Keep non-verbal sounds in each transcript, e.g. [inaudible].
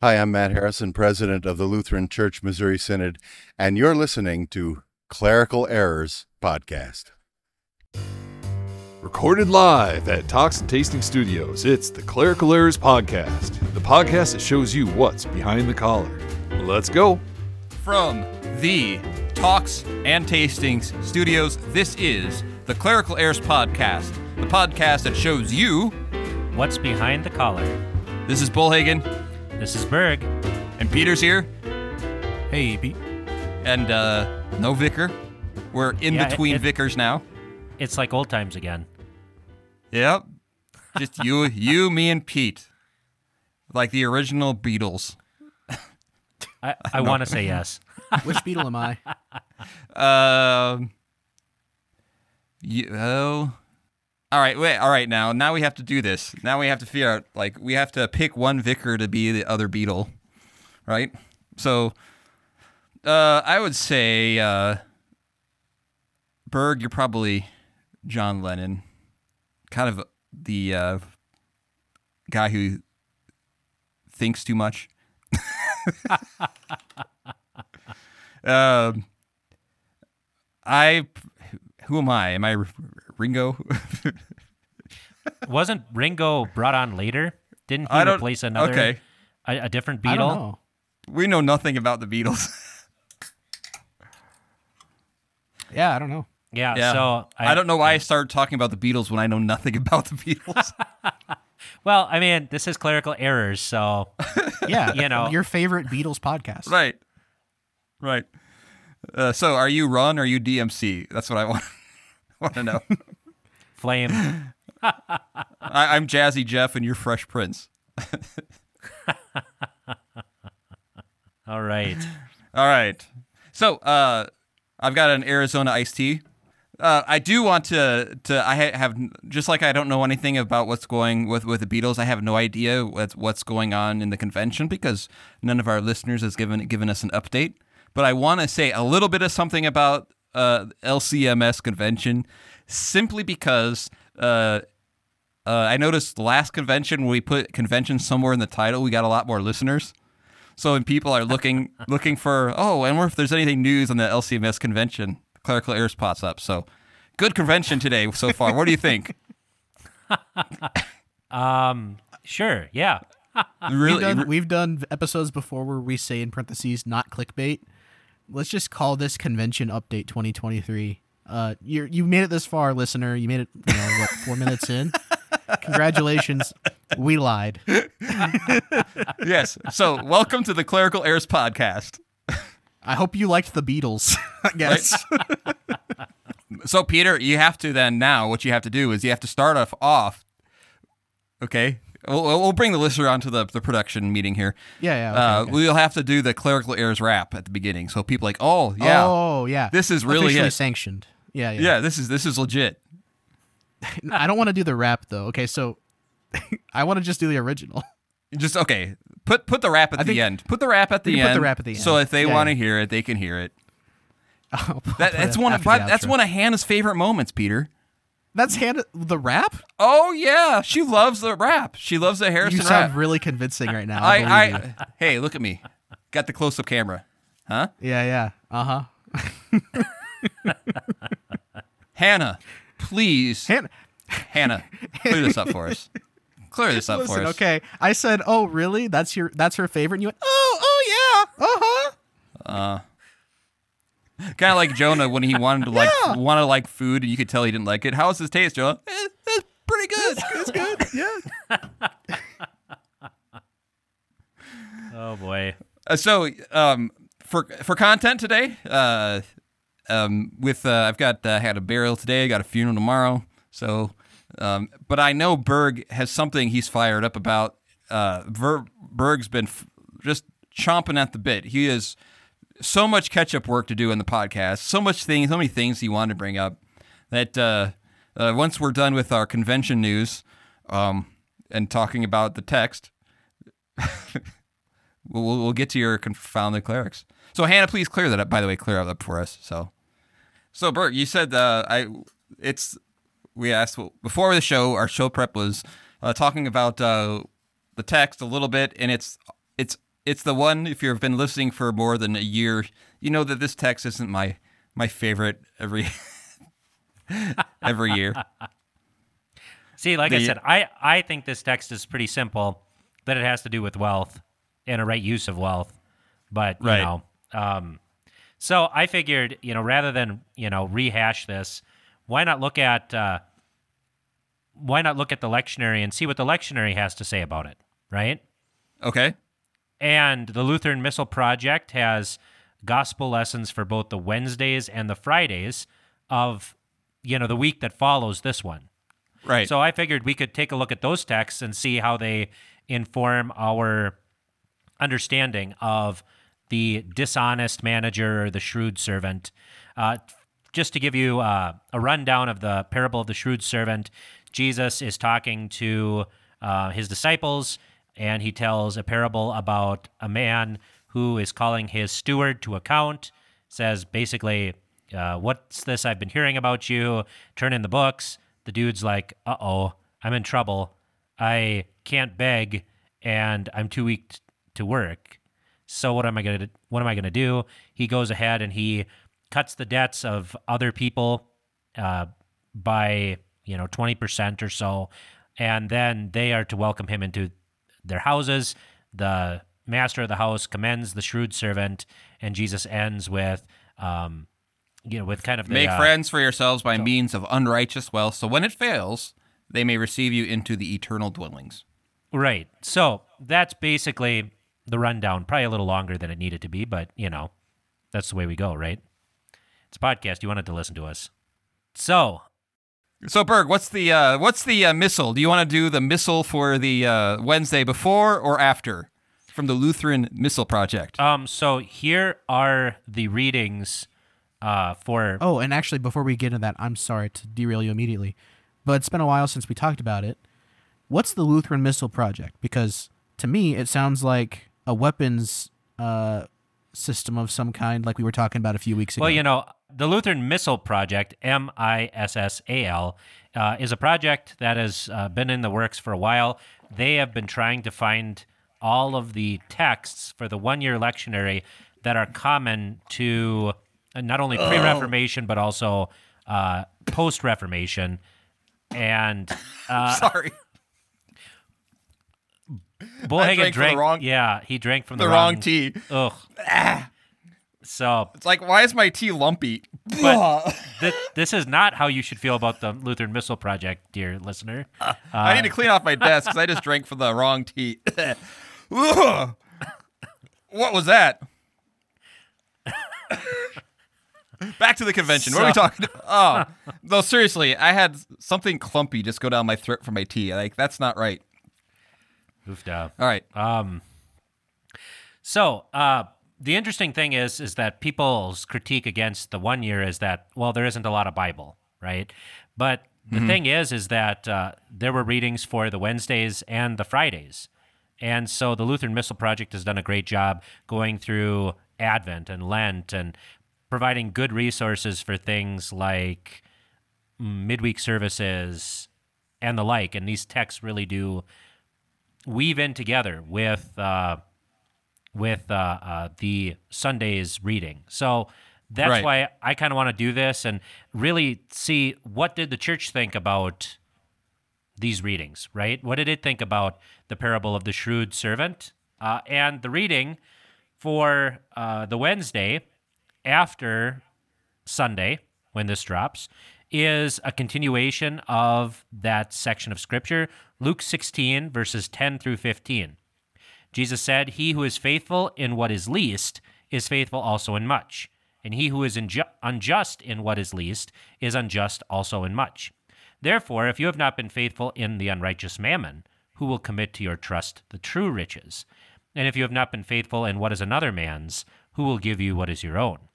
Hi, I'm Matt Harrison, president of the Lutheran Church Missouri Synod, and you're listening to Clerical Errors Podcast. Recorded live at Talks and Tasting Studios, it's the Clerical Errors Podcast, the podcast that shows you what's behind the collar. Let's go. From the Talks and Tastings Studios, this is the Clerical Errors Podcast, the podcast that shows you. What's behind the collar? This is Bollhagen, This is Berg. and Peter's here, Hey, Pete. and uh, no Vicar. We're in Yeah, between it- Vicars now. It's like old times again. Yep. Just you, [laughs] you, me, and Pete. Like the original Beatles. I, I [laughs] want to say yes. [laughs] Which beetle am I? Um. You, oh. All right. Wait. All right. Now, now we have to do this. Now we have to figure out. Like, we have to pick one vicar to be the other beetle, right? So, uh, I would say, uh, Berg, you're probably John Lennon, kind of the uh, guy who thinks too much. [laughs] um. I who am I? Am I Ringo? [laughs] Wasn't Ringo brought on later? Didn't he I don't- replace another okay. a, a different I Beatle? don't know. we know nothing about the Beatles. [laughs] Yeah, I don't know. Yeah, yeah. So I, don't know why I started talking about the Beatles when I know nothing about the Beatles. [laughs] [laughs] Well, I mean, this is clerical errors, so Yeah, You know. your favorite Beatles podcast. right. Right. Uh, so are you Run or are you DMC? That's what I want want to know. flame. I, I'm Jazzy Jeff and you're Fresh Prince. [laughs] All right. All right. So, uh, I've got an Arizona iced tea. Uh, I do want to to I have just like I don't know anything about what's going with with the Beatles. I have no idea what's what's going on in the convention because none of our listeners has given given us an update. But I want to say a little bit of something about uh, LCMS convention, simply because uh, uh, I noticed the last convention when we put convention somewhere in the title, we got a lot more listeners. So when people are looking [laughs] looking for, oh, and if there's anything news on the LCMS convention, clerical errors pops up. So good convention today so far. What do you think? [laughs] Um. Sure. Yeah. We've really? done, we've done episodes before where we say in parentheses not clickbait. Let's just call this convention update 2023. Uh, you you made it this far, listener. You made it. You know what? Four minutes in. [laughs] Congratulations. We lied. [laughs] yes. So welcome to the clerical errors podcast. I hope you liked the Beatles. [laughs] I guess. So Peter, you have to then now what you have to do is you have to start off off. Okay. We'll, we'll bring the listener onto the, the production meeting here. Yeah, yeah. okay, uh, okay. We'll have to do the clerical errors rap at the beginning, so people like, oh yeah, Oh yeah. This is really Officially it. sanctioned. Yeah, yeah. yeah, this is this is legit. [laughs] I don't want to do the rap though. Okay, so [laughs] I want to just do the original. Just okay. Put put the rap at I the end. Put the rap at the end. put the rap at the end. So if they Yeah, want to yeah. hear it, they can hear it. [laughs] I'll That, it that's one of that's one of Hannah's favorite moments, Peter. That's Hannah. The rap. Oh yeah, she loves the rap. She loves the Harrison You sound rap. really convincing right now. I, I. I hey, look at me. Got the close up camera. Huh? Yeah, yeah. Uh huh. Hannah, please. Hannah. Hannah, clear this up for us. Clear this up for us. okay. I said, "Oh, really? That's your that's her favorite." And you went, "Oh, oh yeah, uh huh." Uh Kind of like Jonah when he wanted to like Yeah. wanted to like food and you could tell he didn't like it. How's his taste, Jonah? Eh, it's pretty good. It's good. Yeah. [laughs] Oh boy. Uh, so um, for for content today, uh, um, with uh, I've got uh, had a burial today, I got a funeral tomorrow. So, um, but I know Berg has something he's fired up about. Uh, Ver- Berg's been f- just chomping at the bit. He has so much catch up work to do in the podcast, so much things, so many things he wanted to bring up that uh, uh, once we're done with our convention news um, and talking about the text, [laughs] we'll, we'll, we'll get to your confounded clerics. So Hannah, please clear that up. By the way, clear that up for us. So, so Bert, you said uh, I it's we asked well, before the show. Our show prep was uh, talking about uh, the text a little bit, and it's it's it's the one. If you've been listening for more than a year, you know that this text isn't my my favorite every [laughs] every year. See, like I said, I, I think this text is pretty simple, that it has to do with wealth and a right use of wealth. But, you Right. know, um, so I figured, you know, rather than, you know, rehash this, why not look at, uh, why not look at the lectionary and see what the lectionary has to say about it, right? Okay. And the Lutheran Missal Project has gospel lessons for both the Wednesdays and the Fridays of, you know, the week that follows this one. Right. So I figured we could take a look at those texts and see how they inform our understanding of the dishonest manager or the shrewd servant. Uh, just to give you uh, a rundown of the parable of the shrewd servant, Jesus is talking to uh, his disciples and he tells a parable about a man who is calling his steward to account. Says basically, uh, What's this I've been hearing about you? Turn in the books. The dude's like, Uh oh, I'm in trouble. I can't beg and I'm too weak t- to work. So what am I gonna what am I gonna do? He goes ahead and he cuts the debts of other people uh, by you know twenty percent or so, and then they are to welcome him into their houses. The master of the house commends the shrewd servant, and Jesus ends with um, you know with kind of the, Make uh, friends for yourselves by means of unrighteous wealth, so when it fails, they may receive you into the eternal dwellings. Right. So that's basically the rundown. Probably a little longer than it needed to be, but you know, that's the way we go, right? It's a podcast. You wanted to listen to us. So So, Berg, what's the uh, what's the uh, missal? Do you want to do the missal for the uh, Wednesday before or after from the Lutheran Missal Project? um so here are the readings uh for Oh, and actually, before we get into that, I'm sorry to derail you immediately, but it's been a while since we talked about it. What's the Lutheran Missal Project? Because to me, it sounds like a weapons uh, system of some kind, like we were talking about a few weeks ago. Well, you know, the Lutheran Missal Project, M I S S A L, uh, is a project that has uh, been in the works for a while. They have been trying to find all of the texts for the one year lectionary that are common to uh, not only pre Reformation, but also uh, post Reformation. And uh, [laughs] Sorry, Bollhagen drank the wrong- yeah, he drank from the, the wrong tea. Ugh. So It's like, why is my tea lumpy? But [laughs] th- this is not how you should feel about the Lutheran Missal Project, dear listener. Uh, I need to clean off my desk because I just drank from the wrong tea. [laughs] What was that? [laughs] Back to the convention. what are we talking about? Oh, no, seriously. I had something clumpy just go down my throat from my tea. Like, that's not right. All right. Um, so uh, the interesting thing is, is that people's critique against the one year is that well, there isn't a lot of Bible, right? But the thing is, is that uh, there were readings for the Wednesdays and the Fridays, and so the Lutheran Missal Project has done a great job going through Advent and Lent and providing good resources for things like midweek services and the like. And these texts really do weave in together with uh, with uh, uh, the Sunday's reading. So that's Right. why I kind of want to do this and really see what did the church think about these readings, right? What did it think about the parable of the shrewd servant uh, and the reading for uh, the Wednesday after Sunday when this drops is a continuation of that section of scripture, Luke 16 verses 10 through 15. Jesus said, He who is faithful in what is least is faithful also in much, and he who is inju- unjust in what is least is unjust also in much. Therefore, if you have not been faithful in the unrighteous mammon, who will commit to your trust the true riches? And if you have not been faithful in what is another man's, who will give you what is your own?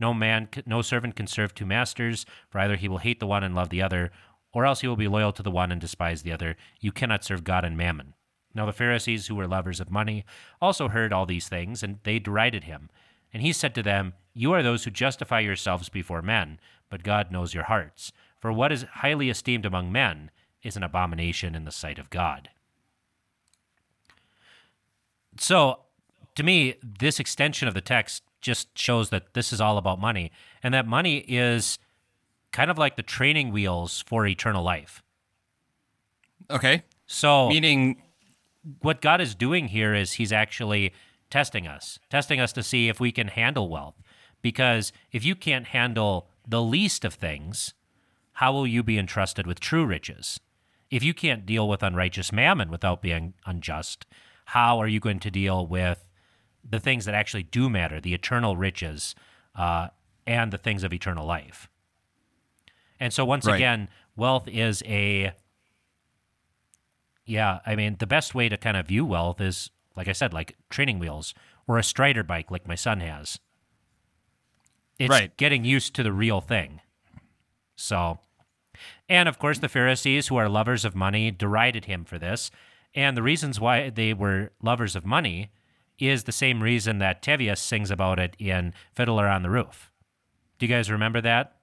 No man, no servant can serve two masters, for either he will hate the one and love the other, or else he will be loyal to the one and despise the other. You cannot serve God and mammon. Now the Pharisees, who were lovers of money, also heard all these things, and they derided him. And he said to them, You are those who justify yourselves before men, but God knows your hearts. For what is highly esteemed among men is an abomination in the sight of God. So, to me, this extension of the text just shows that this is all about money and that money is kind of like the training wheels for eternal life. Okay. So, Meaning, what God is doing here is He's actually testing us, testing us to see if we can handle wealth. Because if you can't handle the least of things, how will you be entrusted with true riches? If you can't deal with unrighteous mammon without being unjust, how are you going to deal with the things that actually do matter, the eternal riches uh, and the things of eternal life? And so, once Right. again, wealth is a yeah, I mean, the best way to kind of view wealth is, like I said, like training wheels or a strider bike, like my son has. It's Right. getting used to the real thing. So, and of course, the Pharisees, who are lovers of money, derided him for this. And the reasons why they were lovers of money is the same reason that Tevye sings about it in Fiddler on the Roof. Do you guys remember that?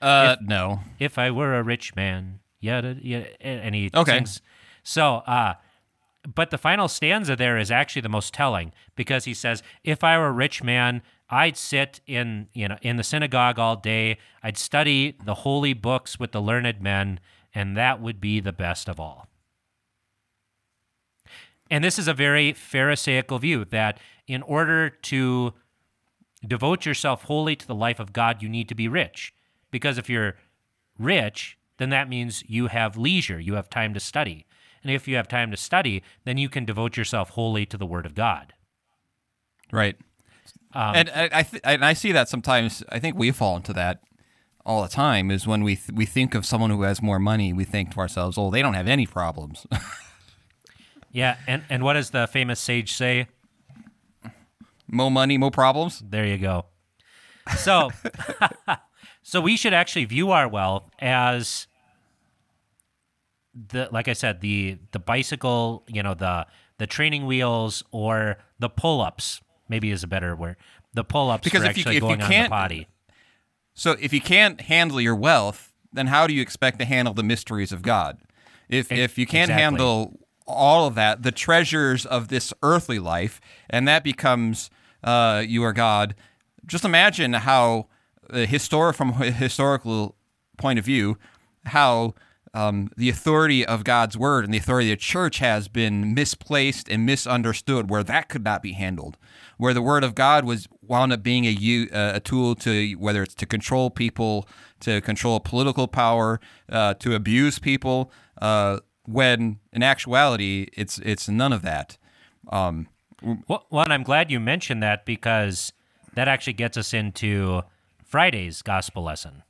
uh, no. if I were a rich man, yeah, yada and he Okay. sings. So, uh, but the final stanza there is actually the most telling because he says, "If I were a rich man, I'd sit in you know in the synagogue all day. I'd study the holy books with the learned men, and that would be the best of all." And this is a very Pharisaical view that in order to devote yourself wholly to the life of God, you need to be rich. Because if you're rich, then that means you have leisure, you have time to study. And if you have time to study, then you can devote yourself wholly to the Word of God. Right. Um, and I, I th- and I see that sometimes. I think we fall into that all the time. Is when we th- we think of someone who has more money, we think to ourselves, "Oh, they don't have any problems." [laughs] Yeah, and, and what does the famous sage say? more money, more problems. There you go. So, [laughs] so we should actually view our wealth as the, like I said, the the bicycle, you know, the the training wheels or the pull ups. Maybe is a better word. The pull ups Because if you- if you going on the can't-. So if you can't handle your wealth, then how do you expect to handle the mysteries of God? If if you can't exactly. handle all of that, the treasures of this earthly life, and that becomes uh, you are God. Just imagine how uh, historic from a historical point of view, how um, the authority of God's word and the authority of the church has been misplaced and misunderstood, where that could not be handled, where the word of God was wound up being a uh, a tool to whether it's to control people, to control political power, uh, to abuse people, uh, when in actuality it's it's none of that. Um, Well, well, and I'm glad you mentioned that because that actually gets us into Friday's gospel lesson.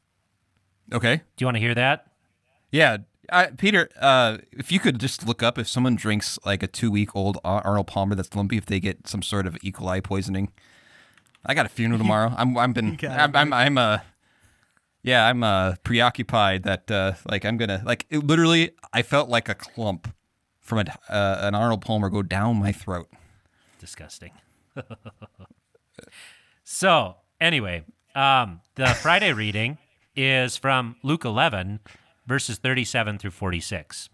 okay. Do you want to hear that? Yeah, I, Peter, uh, if you could just look up if someone drinks like a two-week-old Arnold Palmer that's lumpy, if they get some sort of E. coli poisoning. I got a funeral [laughs] tomorrow. I'm I'm been got I'm I'm, I'm uh yeah I'm uh preoccupied that uh like I'm gonna like it, literally I felt like a clump from a, uh, an Arnold Palmer go down my throat. disgusting. [laughs] so, anyway, um, the Friday reading is from Luke 11, verses 37 through 46.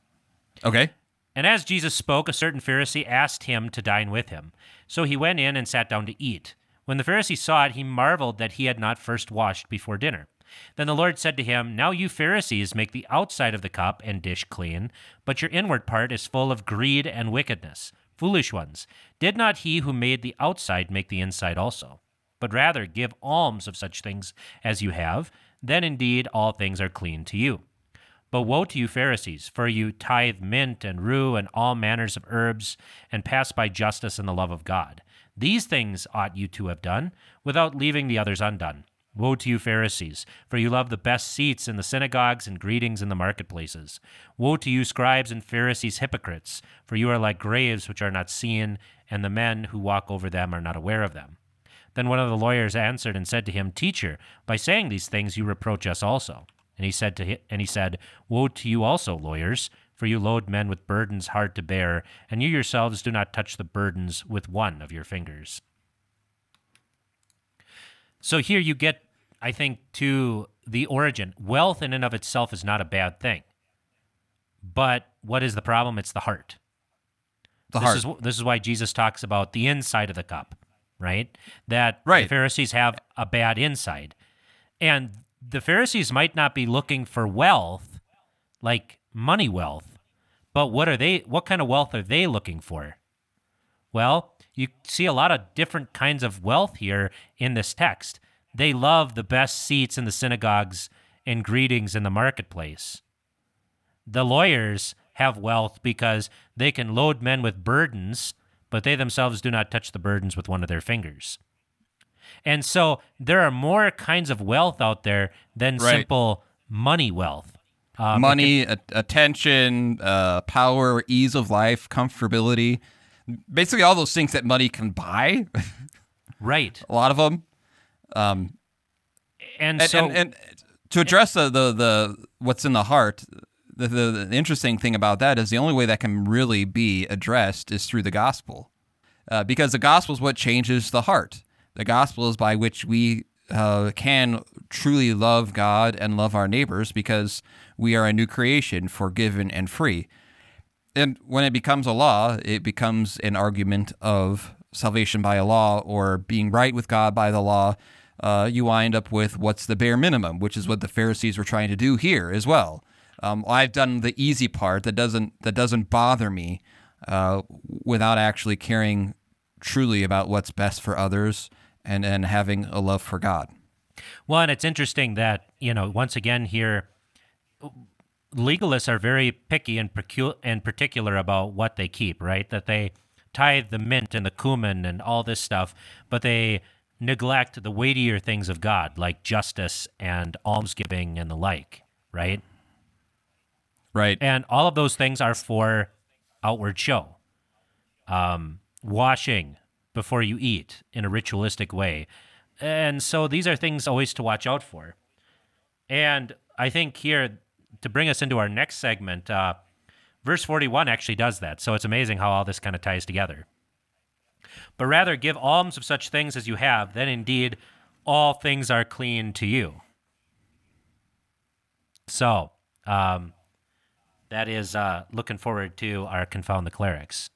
Okay. And as Jesus spoke, a certain Pharisee asked him to dine with him. So he went in and sat down to eat. When the Pharisee saw it, he marveled that he had not first washed before dinner. Then the Lord said to him, Now you Pharisees make the outside of the cup and dish clean, but your inward part is full of greed and wickedness. Foolish ones, did not he who made the outside make the inside also? But rather give alms of such things as you have, then indeed all things are clean to you. But woe to you, Pharisees, for you tithe mint and rue and all manners of herbs, and pass by justice and the love of God. These things ought you to have done, without leaving the others undone. Woe to you, Pharisees, for you love the best seats in the synagogues and greetings in the marketplaces. Woe to you, scribes and Pharisees, hypocrites, for you are like graves which are not seen, and the men who walk over them are not aware of them. Then one of the lawyers answered and said to him, Teacher, by saying these things you reproach us also. And he said to hi- and he said, Woe to you also, lawyers, for you load men with burdens hard to bear, and you yourselves do not touch the burdens with one of your fingers. So here you get, I think, to the origin. Wealth in and of itself is not a bad thing. But what is the problem? It's the heart. The this heart. is this is why Jesus talks about the inside of the cup, right? That Right. the Pharisees have a bad inside, and the Pharisees might not be looking for wealth, like money wealth, but what are they? What kind of wealth are they looking for? Well, you see a lot of different kinds of wealth here in this text. They love the best seats in the synagogues and greetings in the marketplace. The lawyers have wealth because they can load men with burdens, but they themselves do not touch the burdens with one of their fingers. And so there are more kinds of wealth out there than Right. simple money wealth. Um, Money, a- attention, uh, power, ease of life, comfortability. Basically, all those things that money can buy. [laughs] right. a lot of them. Um, And, and, so and, and to address the, the the what's in the heart, the, the the interesting thing about that is the only way that can really be addressed is through the gospel, uh, because the gospel is what changes the heart. The gospel is by which we uh, can truly love God and love our neighbors because we are a new creation, forgiven and free. And when it becomes a law, it becomes an argument of salvation by a law or being right with God by the law. Uh, you wind up with what's the bare minimum, which is what the Pharisees were trying to do here as well. Um, I've done the easy part that doesn't that doesn't bother me, uh, without actually caring truly about what's best for others and and having a love for God. Well, and it's interesting that, you know, once again here, legalists are very picky and, pecu- and particular about what they keep, right? That they tithe the mint and the cumin and all this stuff, but they neglect the weightier things of God, like justice and almsgiving and the like, right? Right. And all of those things are for outward show. Um, washing before you eat in a ritualistic way. And so these are things always to watch out for. And I think here, to bring us into our next segment, uh, verse 41 actually does that. So it's amazing how all this kind of ties together. But rather give alms of such things as you have, then indeed all things are clean to you. So, um, that is uh, looking forward to our Confound the Clerics.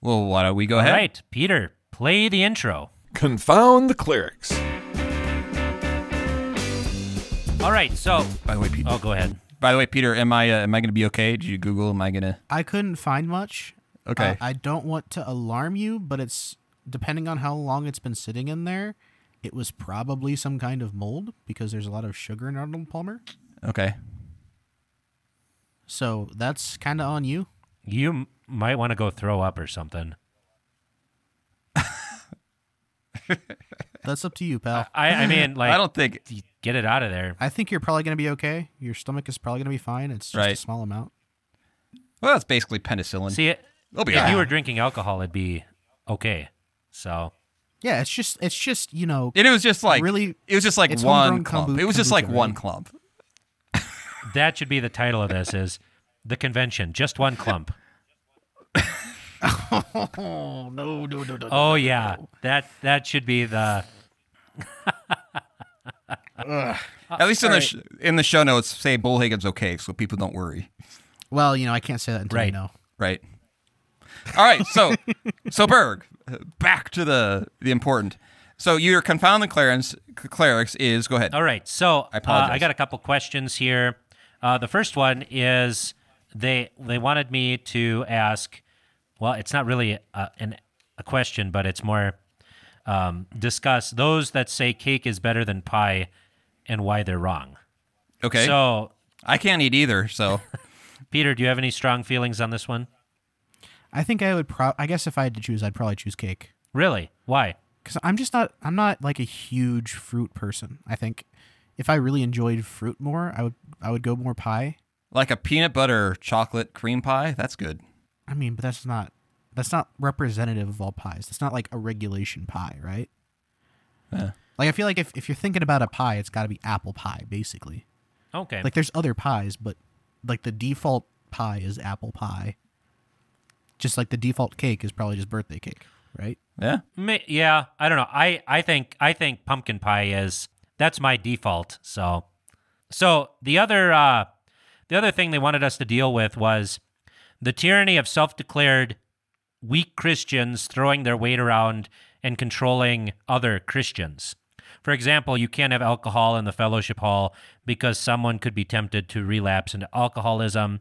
Well, why don't we go All ahead? right, Peter, play the intro. Confound the clerics. All right, so. By the way, Peter. Oh, go ahead. By the way, Peter, am I uh, am I going to be okay? Did you Google? Am I going to? I couldn't find much. Okay. Uh, I don't want to alarm you, but it's depending on how long it's been sitting in there. It was probably some kind of mold because there's a lot of sugar in Arnold Palmer. Okay. So that's kind of on you. You m- might want to go throw up or something. That's up to you, pal. I, I mean, [laughs] like, I don't think. get it out of there. I think you're probably going to be okay. Your stomach is probably going to be fine. It's just a small amount. Well, that's basically penicillin. See, it, It'll be if you were drinking alcohol, it'd be okay. So, Yeah, it's just it's just you know And it was just like Really- It was just like one clump. kombu- it was just like kombucha, one clump. [laughs] that should be the title of this is The Convention, Just One Clump. [laughs] oh no no no no. Oh, yeah. That, that should be the. [laughs] At least in the sh- in the show notes, say Bollhagen's okay, so people don't worry. Well, you know I can't say that until I Right. know. Right. All right. So, so Berg, back to the the important. So your confounding clerics, clerics is go ahead. All right. So I uh, apologize. I got a couple questions here. Uh, the first one is they they wanted me to ask. Well, it's not really a, an, a question, but it's more um, discuss those that say cake is better than pie and why they're wrong. Okay. So, I can't eat either. So [laughs] Peter, do you have any strong feelings on this one? I think I would. Pro- I guess if I had to choose, I'd probably choose cake Really? Why? because I'm just not. I'm not like a huge fruit person. I think if I really enjoyed fruit more, I would. I would go more pie. like a peanut butter chocolate cream pie, that's good. I mean, but that's not. That's not representative of all pies. That's not like a regulation pie, right? Yeah. Like I feel like if, if you're thinking about a pie, it's got to be apple pie, basically. Okay. Like there's other pies, but like the default pie is apple pie. Just like the default cake is probably just birthday cake, right? Yeah. Ma- yeah, I don't know. I, I think I think pumpkin pie is that's my default. So, so the other uh, the other thing they wanted us to deal with was the tyranny of self declared weak Christians throwing their weight around and controlling other Christians. For example, you can't have alcohol in the fellowship hall because someone could be tempted to relapse into alcoholism.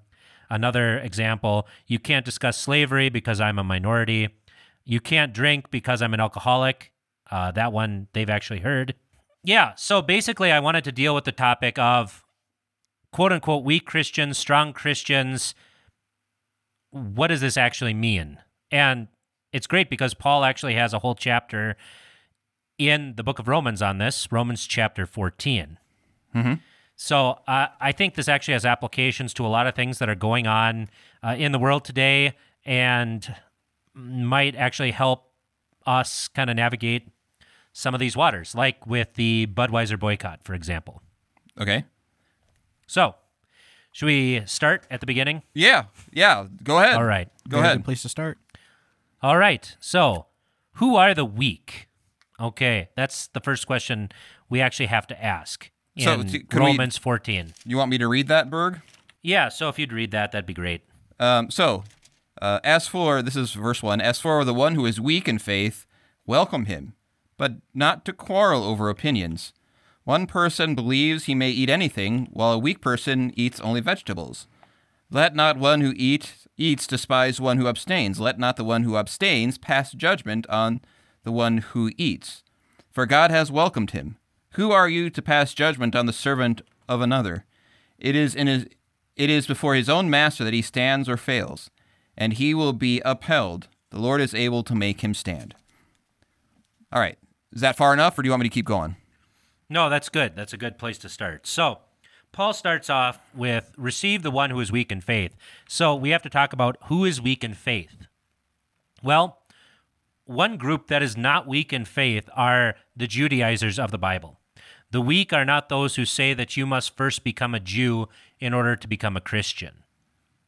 Another example, you can't discuss slavery because I'm a minority. You can't drink because I'm an alcoholic. Uh, that one they've actually heard. Yeah, so basically, I wanted to deal with the topic of quote unquote weak Christians, strong Christians. What does this actually mean? And it's great because Paul actually has a whole chapter in the book of Romans on this, Romans chapter 14. So uh, I think this actually has applications to a lot of things that are going on uh, in the world today and might actually help us kind of navigate some of these waters, like with the Budweiser boycott, for example. Okay. So, should we start at the beginning? Yeah. Yeah. Go ahead. All right. Go Very ahead. Good place to start. All right. So, who are the weak? Okay, that's the first question we actually have to ask in So, t- could we- Romans 14. You want me to read that, Berg? Yeah, so if you'd read that, that'd be great. Um, so, uh, as for this is verse one. As for the one who is weak in faith, welcome him, but not to quarrel over opinions. One person believes he may eat anything, while a weak person eats only vegetables. Let not one who eat, eats despise one who abstains. Let not the one who abstains pass judgment on the one who eats. For God has welcomed him. Who are you to pass judgment on the servant of another? It is in his, it is before his own master that he stands or fails, and he will be upheld. The Lord is able to make him stand. All right. Is that far enough, or do you want me to keep going? No, that's good. That's a good place to start. So, Paul starts off with receive the one who is weak in faith. So, we have to talk about who is weak in faith. Well, one group that is not weak in faith are the Judaizers of the Bible. The weak are not those who say that you must first become a Jew in order to become a Christian.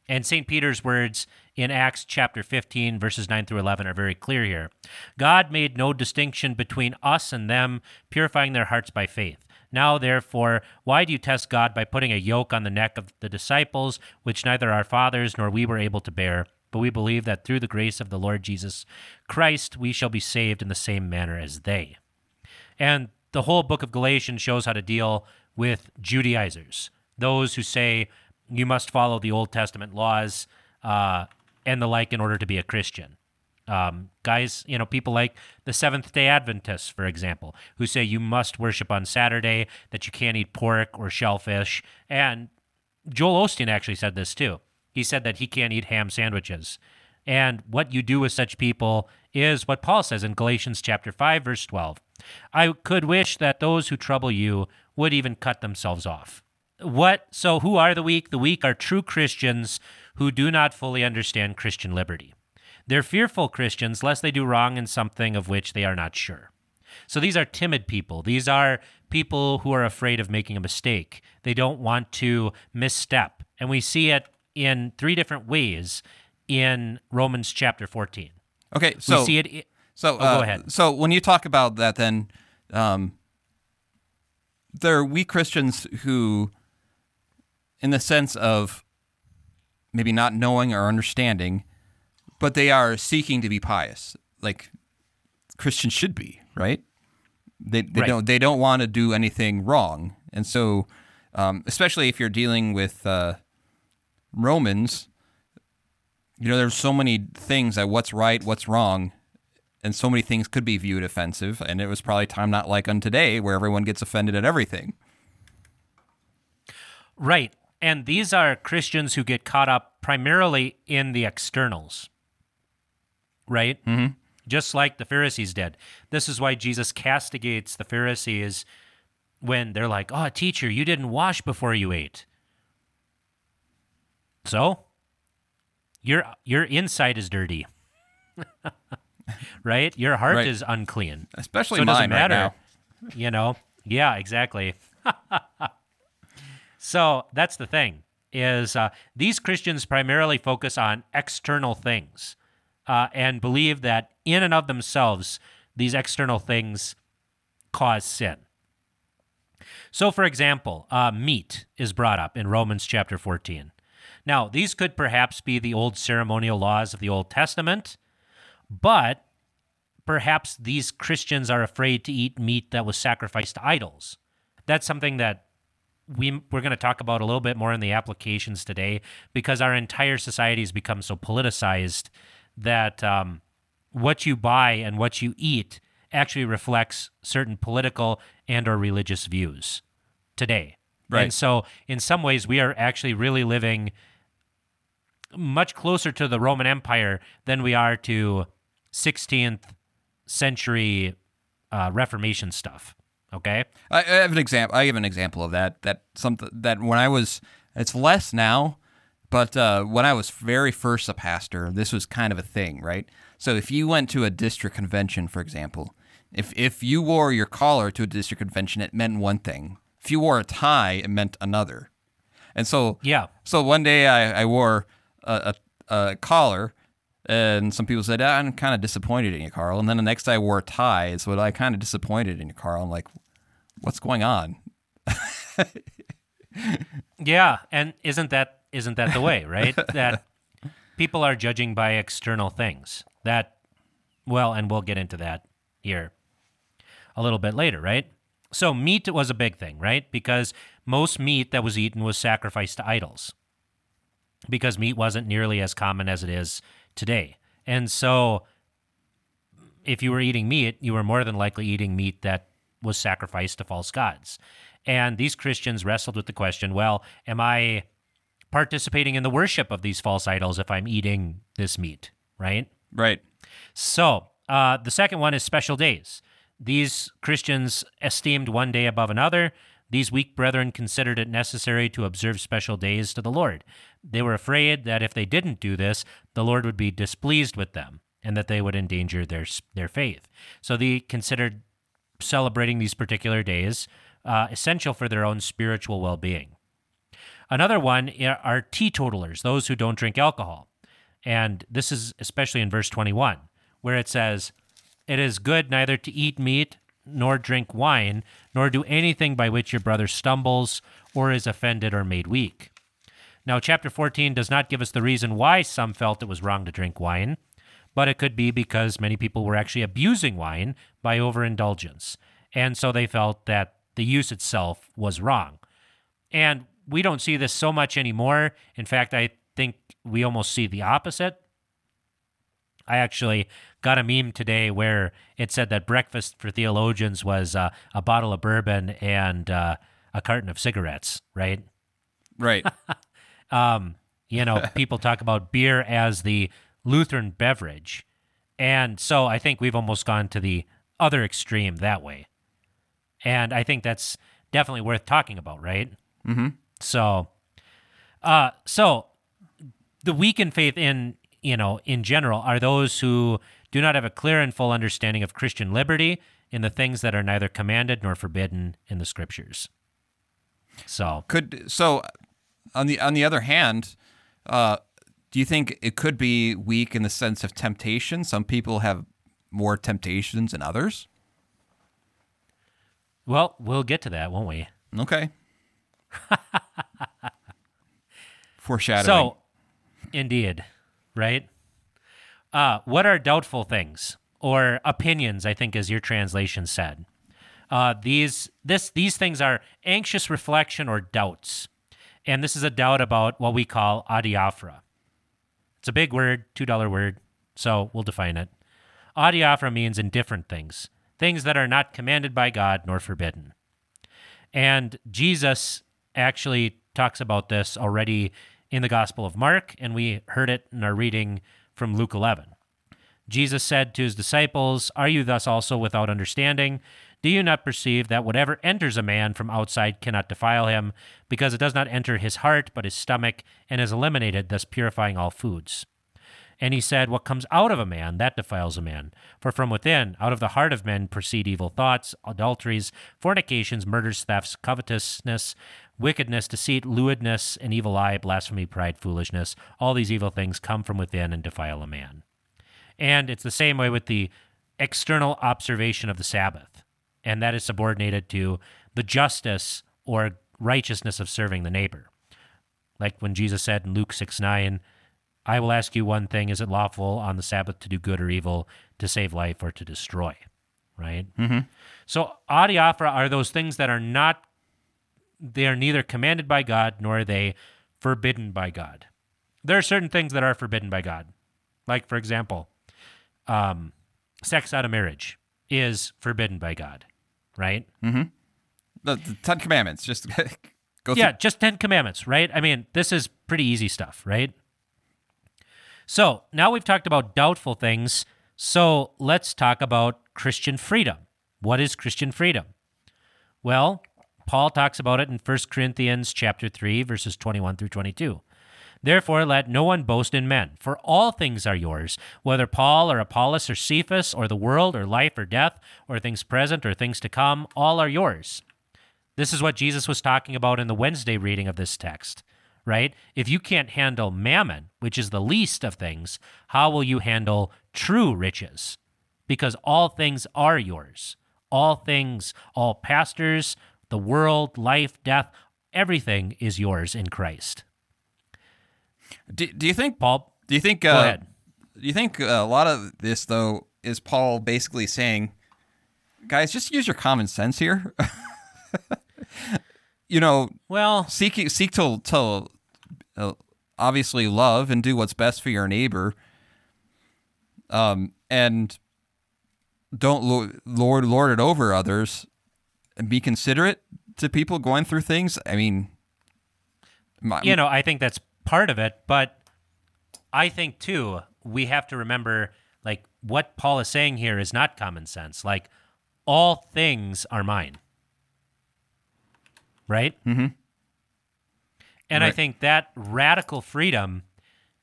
And St. Peter's words in Acts chapter 15, verses 9 through 11 are very clear here. God made no distinction between us and them, purifying their hearts by faith. Now, therefore, why do you test God by putting a yoke on the neck of the disciples, which neither our fathers nor we were able to bear? But we believe that through the grace of the Lord Jesus Christ, we shall be saved in the same manner as they. And the whole book of Galatians shows how to deal with Judaizers, those who say you must follow the Old Testament laws uh, and the like in order to be a Christian. Um, guys, you know, people like the Seventh day Adventists, for example, who say you must worship on Saturday, that you can't eat pork or shellfish. And Joel Osteen actually said this too. He said that he can't eat ham sandwiches. And what you do with such people is what Paul says in Galatians chapter 5 verse 12. I could wish that those who trouble you would even cut themselves off. What so who are the weak? The weak are true Christians who do not fully understand Christian liberty. They're fearful Christians lest they do wrong in something of which they are not sure. So these are timid people. These are people who are afraid of making a mistake. They don't want to misstep. And we see it in three different ways in Romans chapter 14. Okay. So we see it. i- So Oh, go uh, ahead. So when you talk about that, then um, there are weak Christians who, in the sense of maybe not knowing or understanding, but they are seeking to be pious, like Christians should be, right? They they Right. don't they don't want to do anything wrong, and so um, especially if you're dealing with uh, Romans, you know, there's so many things that what's right, what's wrong, and so many things could be viewed offensive. And it was probably time not like on today where everyone gets offended at everything. Right. And these are Christians who get caught up primarily in the externals. Right? Mm-hmm. Just like the Pharisees did. This is why Jesus castigates the Pharisees when they're like, oh, teacher, you didn't wash before you ate. So, your your inside is dirty. [laughs] right? Your heart Right. is unclean. Especially so it doesn't right matter. now. You know? Yeah, exactly. [laughs] so that's the thing is uh, these Christians primarily focus on external things uh, and believe that in and of themselves, these external things cause sin. So, for example, uh, meat is brought up in Romans chapter 14. Now, these could perhaps be the old ceremonial laws of the Old Testament, but perhaps these Christians are afraid to eat meat that was sacrificed to idols. That's something that we we're going to talk about a little bit more in the applications today because our entire society has become so politicized that um, what you buy and what you eat actually reflects certain political and or religious views today. Right. And so in some ways we are actually really living much closer to the Roman Empire than we are to 16th century uh, Reformation stuff. Okay. I, I have an example. I have an example of that. That something that when I was, it's less now, but uh, when I was very first a pastor, this was kind of a thing, right? So if you went to a district convention, for example, if if you wore your collar to a district convention, it meant one thing. If you wore a tie, it meant another. And so Yeah. So one day I, I wore a, a, a collar, and some people said, ah, "I'm kind of disappointed in you, Carl." And then the next day I wore a tie, so I kind of disappointed in you, Carl. I'm like, "What's going on?" [laughs] Yeah, and isn't that isn't that the way, right? [laughs] that people are judging by external things. That well, and we'll get into that here a little bit later, right? So meat was a big thing, right? Because most meat that was eaten was sacrificed to idols. Because meat wasn't nearly as common as it is today. And so if you were eating meat, you were more than likely eating meat that was sacrificed to false gods. And these Christians wrestled with the question well, am I participating in the worship of these false idols if I'm eating this meat, right? Right. So uh, the second one is special days. These Christians esteemed one day above another. These weak brethren considered it necessary to observe special days to the Lord. They were afraid that if they didn't do this, the Lord would be displeased with them and that they would endanger their their faith. So they considered celebrating these particular days uh, essential for their own spiritual well-being. Another one are teetotalers, those who don't drink alcohol. And this is especially in verse 21, where it says, It is good neither to eat meat nor drink wine, nor do anything by which your brother stumbles or is offended or made weak. Now, chapter 14 does not give us the reason why some felt it was wrong to drink wine, but it could be because many people were actually abusing wine by overindulgence. And so they felt that the use itself was wrong. And we don't see this so much anymore. In fact, I think we almost see the opposite. I actually got a meme today where it said that breakfast for theologians was uh, a bottle of bourbon and uh, a carton of cigarettes, right? Right. [laughs] Um, you know, [laughs] people talk about beer as the Lutheran beverage. And so I think we've almost gone to the other extreme that way. And I think that's definitely worth talking about, right? mm-hmm. So, uh, so the weak in faith in you know in general are those who do not have a clear and full understanding of Christian liberty in the things that are neither commanded nor forbidden in the scriptures. So, Could so on the on the other hand, uh, do you think it could be weak in the sense of temptation? Some people have more temptations than others. well, we'll get to that, won't we? Okay. [laughs] Foreshadowing. So, indeed, right? Uh, what are doubtful things or opinions? I think, as your translation said, uh, these this these things are anxious reflection or doubts, and this is a doubt about what we call adiaphora. It's a big word, two dollar word, so we'll define it. Adiaphora means indifferent things, things that are not commanded by God nor forbidden. And Jesus actually talks about this already in the Gospel of Mark, and we heard it in our reading from Luke 11. Jesus said to his disciples, Are you thus also without understanding? Do you not perceive that whatever enters a man from outside cannot defile him, because it does not enter his heart, but his stomach, and is eliminated, thus purifying all foods? And he said, What comes out of a man, that defiles a man. For from within, out of the heart of men, proceed evil thoughts, adulteries, fornications, murders, thefts, covetousness, wickedness, deceit, lewdness, an evil eye, blasphemy, pride, foolishness. All these evil things come from within and defile a man. And it's the same way with the external observation of the Sabbath. And that is subordinated to the justice or righteousness of serving the neighbor. Like when Jesus said in Luke 6 9, I will ask you one thing is it lawful on the Sabbath to do good or evil, to save life or to destroy? Right? Mm-hmm. So, adiaphora are those things that are not, they are neither commanded by God nor are they forbidden by God. There are certain things that are forbidden by God. Like, for example, um, sex out of marriage is forbidden by God, right? The, the Ten Commandments. Just [laughs] go Yeah, just 10 commandments, right? I mean, this is pretty easy stuff, right? So now we've talked about doubtful things. So let's talk about Christian freedom. What is Christian freedom? Well, Paul talks about it in 1 Corinthians chapter 3 verses 21 through 22. Therefore, let no one boast in men, for all things are yours, whether Paul or Apollos or Cephas or the world or life or death or things present or things to come, all are yours. This is what Jesus was talking about in the Wednesday reading of this text, right? If you can't handle mammon, which is the least of things, how will you handle true riches? Because all things are yours. All things, all pastors, the world, life, death, everything is yours in Christ. Do, do you think Paul, Do you think? go Uh, ahead. Do you think uh, a lot of this though is Paul basically saying, guys, just use your common sense here. [laughs] you know, Well, seek seek to to obviously love and do what's best for your neighbor. Um, and don't lord lord it over others, and be considerate to people going through things. I mean, my, you know, I think that's part of it, but I think too, we have to remember like what Paul is saying here is not common sense. Like all things are mine. Right? Mm-hmm. And I think that radical freedom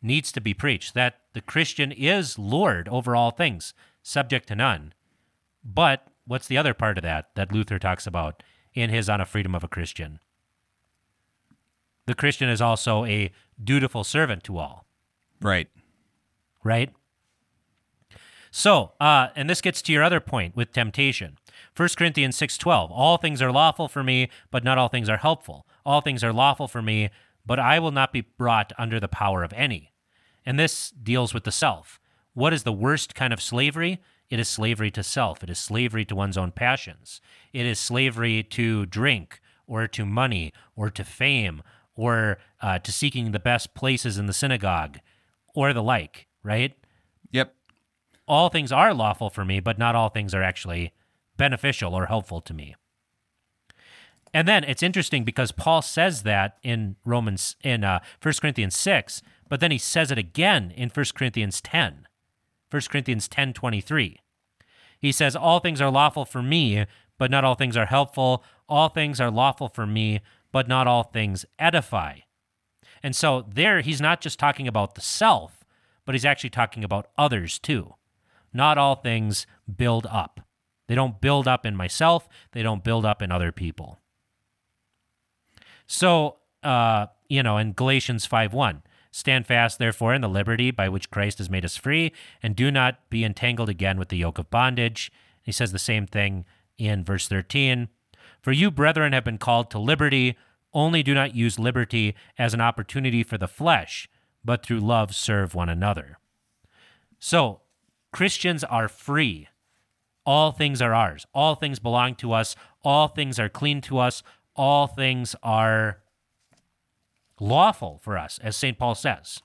needs to be preached that the Christian is Lord over all things, subject to none. But what's the other part of that that Luther talks about in his On a Freedom of a Christian? The Christian is also a dutiful servant to all, right. right? So, uh, and this gets to your other point with temptation. 1 Corinthians 6:12, all things are lawful for me, but not all things are helpful. All things are lawful for me, but I will not be brought under the power of any. And this deals with the self. What is the worst kind of slavery? It is slavery to self. It is slavery to one's own passions. It is slavery to drink or to money or to fame or uh, to seeking the best places in the synagogue or the like, right? Yep. all things are lawful for me, but not all things are actually beneficial or helpful to me. And then it's interesting because Paul says that in Romans in uh, 1 Corinthians 6, but then he says it again in 1 Corinthians 10. 1 Corinthians 10:23. He says all things are lawful for me, but not all things are helpful. All things are lawful for me, but not all things edify. And so there he's not just talking about the self, but he's actually talking about others too. Not all things build up. They don't build up in myself, they don't build up in other people. So, uh, you know, in Galatians 5 1, stand fast, therefore, in the liberty by which Christ has made us free, and do not be entangled again with the yoke of bondage. He says the same thing in verse 13. For you, brethren, have been called to liberty. Only do not use liberty as an opportunity for the flesh, but through love serve one another. So, Christians are free. All things are ours. All things belong to us. All things are clean to us. All things are lawful for us, as St. Paul says.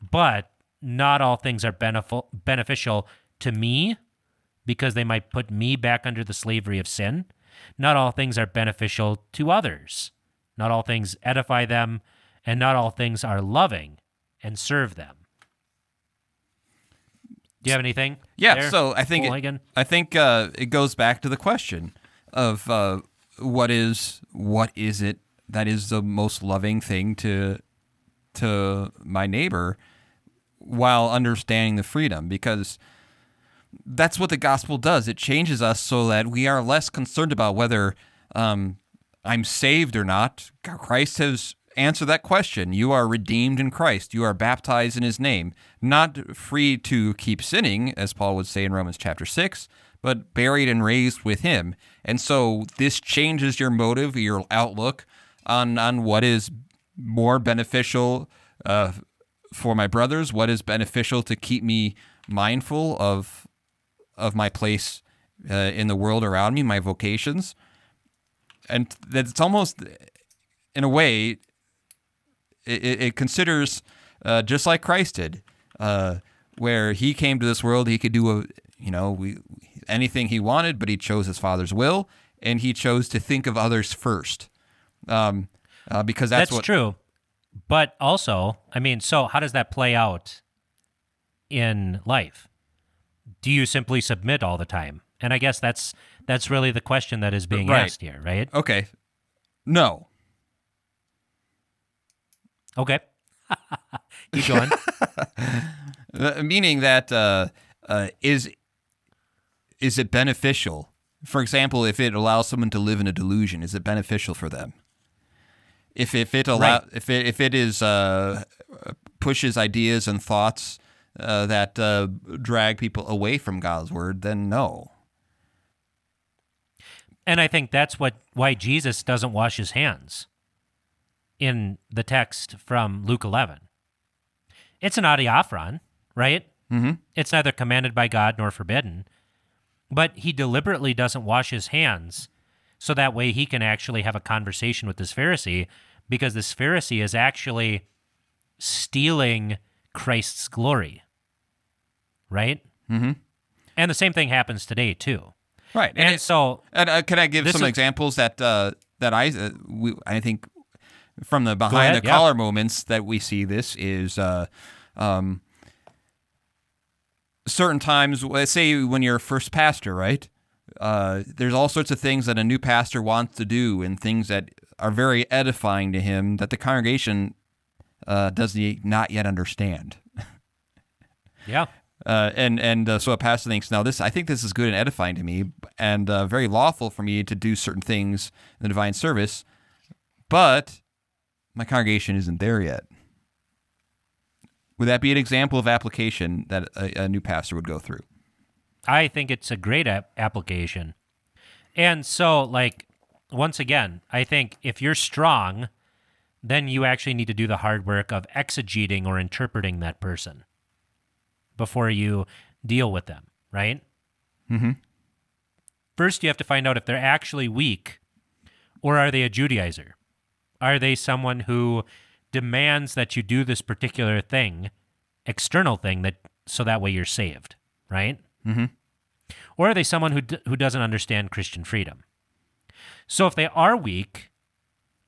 But not all things are benefit- beneficial to me because they might put me back under the slavery of sin. Not all things are beneficial to others. Not all things edify them, and not all things are loving and serve them. Do you have anything? Yeah, there, so I think it, I think uh, it goes back to the question of uh, what is what is it that is the most loving thing to to my neighbor while understanding the freedom because that's what the gospel does. It changes us so that we are less concerned about whether um, I'm saved or not. Christ has answered that question. You are redeemed in Christ. You are baptized in his name. Not free to keep sinning, as Paul would say in Romans chapter 6, but buried and raised with him. And so this changes your motive, your outlook on, on what is more beneficial uh, for my brothers? What is beneficial to keep me mindful of of my place uh, in the world around me, my vocations? And that it's almost, in a way, it, it considers uh, just like Christ did, uh, where he came to this world, he could do a, you know, we anything he wanted, but he chose his father's will, and he chose to think of others first, um, uh, because that's, That's what true. But also, I mean, so how does that play out in life? Do you simply submit all the time? And I guess that's that's really the question that is being Right. asked here, right? Okay, no, Okay. [laughs] Keep going. [laughs] Meaning that uh, uh, is is it beneficial? For example, if it allows someone to live in a delusion, is it beneficial for them? If if it allow Right. if it if it is uh, pushes ideas and thoughts uh, that uh, drag people away from God's word, then no. And I think that's what why Jesus doesn't wash his hands in the text from Luke 11. It's an adiaphoron, right? Mm-hmm. It's neither commanded by God nor forbidden, but he deliberately doesn't wash his hands so that way he can actually have a conversation with this Pharisee because this Pharisee is actually stealing Christ's glory, right? Mm-hmm. And the same thing happens today too. Right, And, it- so And uh, can I give some is- examples that uh, that I uh, we, I think from the behind ahead, the yeah. collar moments that we see this is uh, um, certain times. Say when you're a first pastor, right? Uh, there's all sorts of things that a new pastor wants to do, and things that are very edifying to him that the congregation uh, does not yet understand. [laughs] yeah. Uh, and and uh, so a pastor thinks, now this, I think this is good and edifying to me, and uh, very lawful for me to do certain things in the divine service, but my congregation isn't there yet. Would that be an example of application that a, a new pastor would go through? I think it's a great ap- application. And so, like, once again, I think if you're strong, then you actually need to do the hard work of exegeting or interpreting that person before you deal with them, right? Mm-hmm. First, you have to find out if they're actually weak or are they a Judaizer? Are they someone who demands that you do this particular thing, external thing, that so that way you're saved, right? Mm-hmm. or are they someone who d- who doesn't understand Christian freedom? So if they are weak,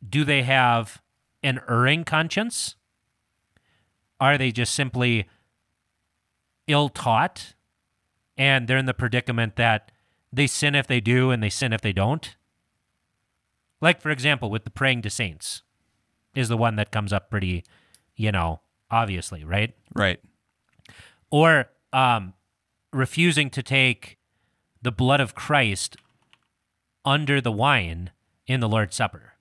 do they have an erring conscience? Are they just simply ill taught and they're in the predicament that they sin if they do and they sin if they don't? Like for example, with the praying to saints is the one that comes up pretty, you know, obviously, right? Right. or um, refusing to take the blood of Christ under the wine in the Lord's Supper.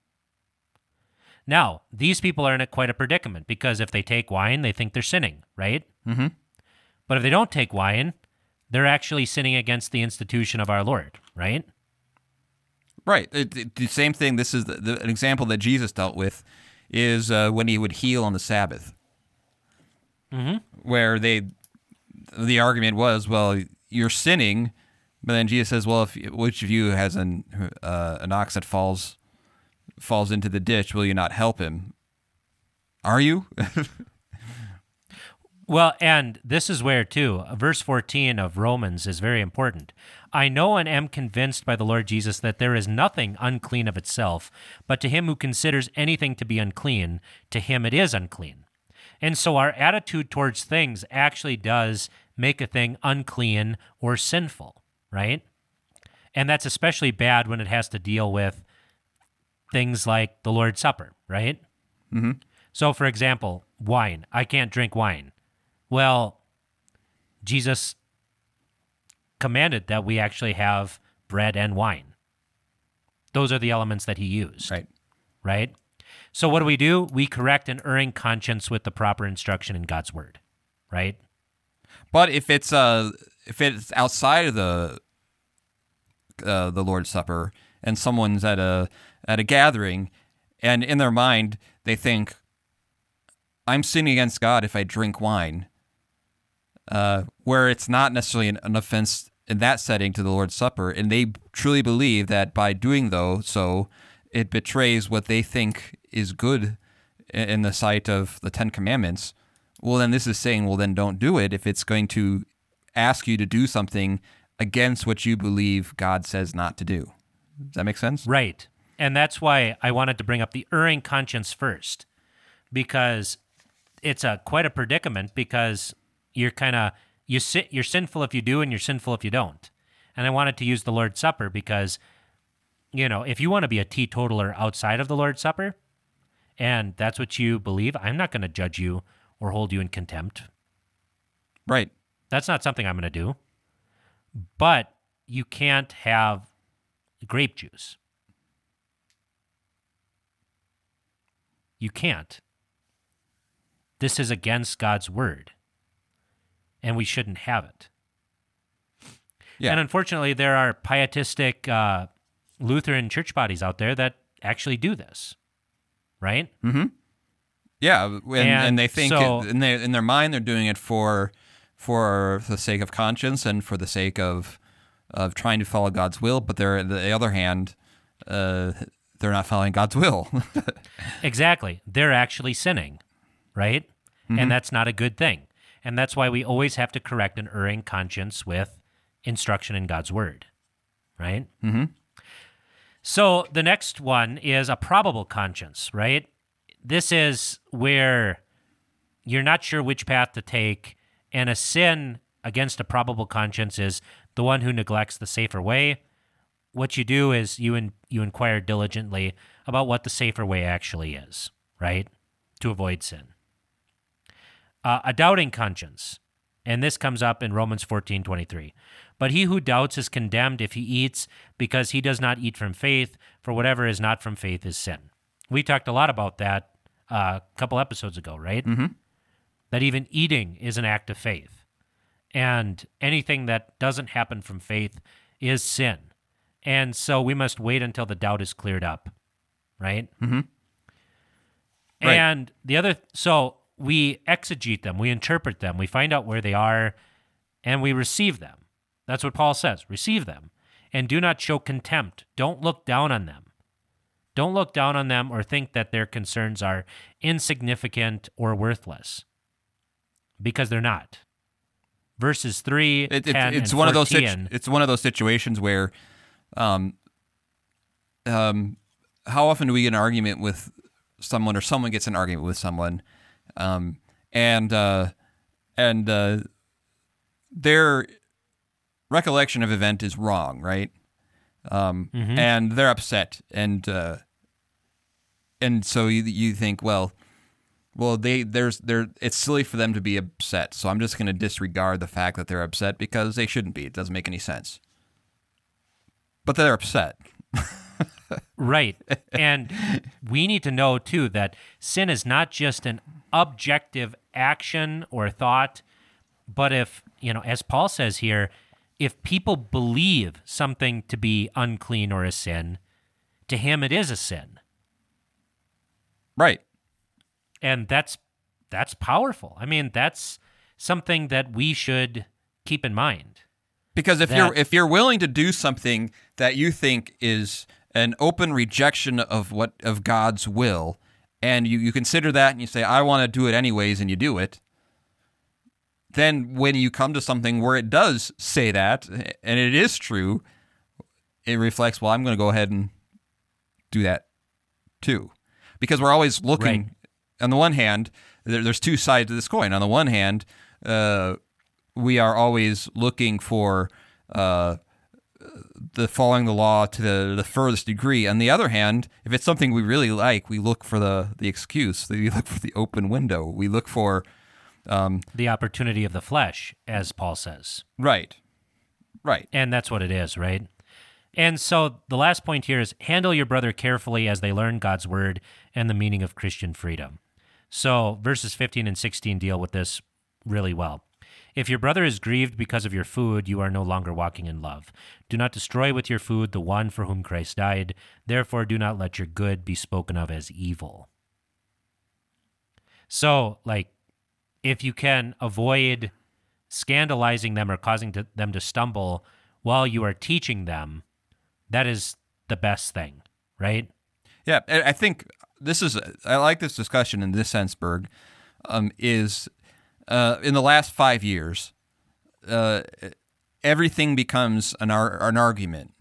Now, these people are in a, quite a predicament because if they take wine, they think they're sinning, right? Mm-hmm. But if they don't take wine, they're actually sinning against the institution of our Lord, right? Right. It, it- the same thing. This is the, the, an example that Jesus dealt with is uh, when he would heal on the Sabbath, mm-hmm. where they the argument was, well, you're sinning, but then Jesus says, well, if which of you has an uh, an ox that falls falls into the ditch, will you not help him? Are you? [laughs] Well, and this is where, too, verse 14 of Romans is very important. I know and am convinced by the Lord Jesus that there is nothing unclean of itself, but to him who considers anything to be unclean, to him it is unclean. And so our attitude towards things actually does make a thing unclean or sinful, right? And that's especially bad when it has to deal with things like the Lord's Supper, right? Mm-hmm. So, for example, wine. I can't drink wine. Well, Jesus commanded that we actually have bread and wine. Those are the elements that he used, right. right? So, what do we do? We correct an erring conscience with the proper instruction in God's word, right? But if it's uh if it's outside of the uh, the Lord's Supper and someone's at a at a gathering and in their mind they think I'm sinning against God if I drink wine, uh, where it's not necessarily an, an offense in that setting to the Lord's Supper, and they truly believe that by doing though so, it betrays what they think is good in the sight of the Ten Commandments. Well, then this is saying, well, then don't do it if it's going to ask you to do something against what you believe God says not to do. Does that make sense? Right. And that's why I wanted to bring up the erring conscience first, because it's a quite a predicament because you're kind of you sit you're sinful if you do and you're sinful if you don't. And I wanted to use the Lord's Supper because you know, if you want to be a teetotaler outside of the Lord's Supper and that's what you believe, I'm not going to judge you or hold you in contempt. Right. That's not something I'm going to do. But you can't have grape juice. You can't. This is against God's word. And we shouldn't have it. Yeah. And unfortunately, there are pietistic uh, Lutheran church bodies out there that actually do this. Right? Mm-hmm. Yeah, and, and, And they think so- it, in their in their mind they're doing it for for the sake of conscience and for the sake of of trying to follow God's will, but they're on the other hand, uh, they're not following God's will. [laughs] Exactly. They're actually sinning, right? And that's not a good thing. And that's why we always have to correct an erring conscience with instruction in God's word, right? Mm-hmm. So the next one is a probable conscience, right? This is where you're not sure which path to take, and a sin against a probable conscience is the one who neglects the safer way. What you do is you in, you inquire diligently about what the safer way actually is, right? To avoid sin. Uh, a doubting conscience, and this comes up in Romans 14 23. But he who doubts is condemned if he eats, because he does not eat from faith, for whatever is not from faith is sin. We talked a lot about that uh, a couple episodes ago, right? Mm-hmm. That even eating is an act of faith. And anything that doesn't happen from faith is sin. And so we must wait until the doubt is cleared up, right? Mm-hmm. Right. And the other, so we exegete them, we interpret them, we find out where they are, and we receive them. That's what Paul says receive them. And do not show contempt. Don't look down on them. Don't look down on them or think that their concerns are insignificant or worthless because they're not. Verses 3, It, it, 10, it's one of those situ- it's one of those situations where, um, um, how often do we get an argument with someone, or someone gets an argument with someone, um, and uh, and uh, their recollection of event is wrong, right? Um, and they're upset, and uh, and so you you think, well, well, they there's there it's silly for them to be upset, so I'm just going to disregard the fact that they're upset because they shouldn't be. It doesn't make any sense. But they're upset. [laughs] Right. And we need to know, too, that sin is not just an objective action or thought, but if, you know, as Paul says here, if people believe something to be unclean or a sin, to him it is a sin. Right. And that's that's powerful. I mean, that's something that we should keep in mind. Because if you're if you're willing to do something that you think is an open rejection of what of God's will, and you, you consider that and you say, I want to do it anyways, and you do it, then when you come to something where it does say that, and it is true, it reflects, well, I'm going to go ahead and do that too. Because we're always looking, Right. on the one hand, there, there's two sides to this coin. On the one hand, uh, we are always looking for uh, the following the law to the, the furthest degree. On the other hand, if it's something we really like, we look for the, the excuse. We look for the open window. We look for um, The opportunity of the flesh, as Paul says. right, right, And that's what it is, right? And so the last point here is handle your brother carefully as they learn God's word and the meaning of Christian freedom. So verses 15 and 16 deal with this really well. If your brother is grieved because of your food, you are no longer walking in love. Do not destroy with your food the one for whom Christ died. Therefore, do not let your good be spoken of as evil. So, like, if you can avoid scandalizing them or causing to, them to stumble while you are teaching them, that is the best thing, right? Yeah, I think this is. I like this discussion in this sense, Berg. Um, is uh, in the last five years, uh, everything becomes an ar- an argument,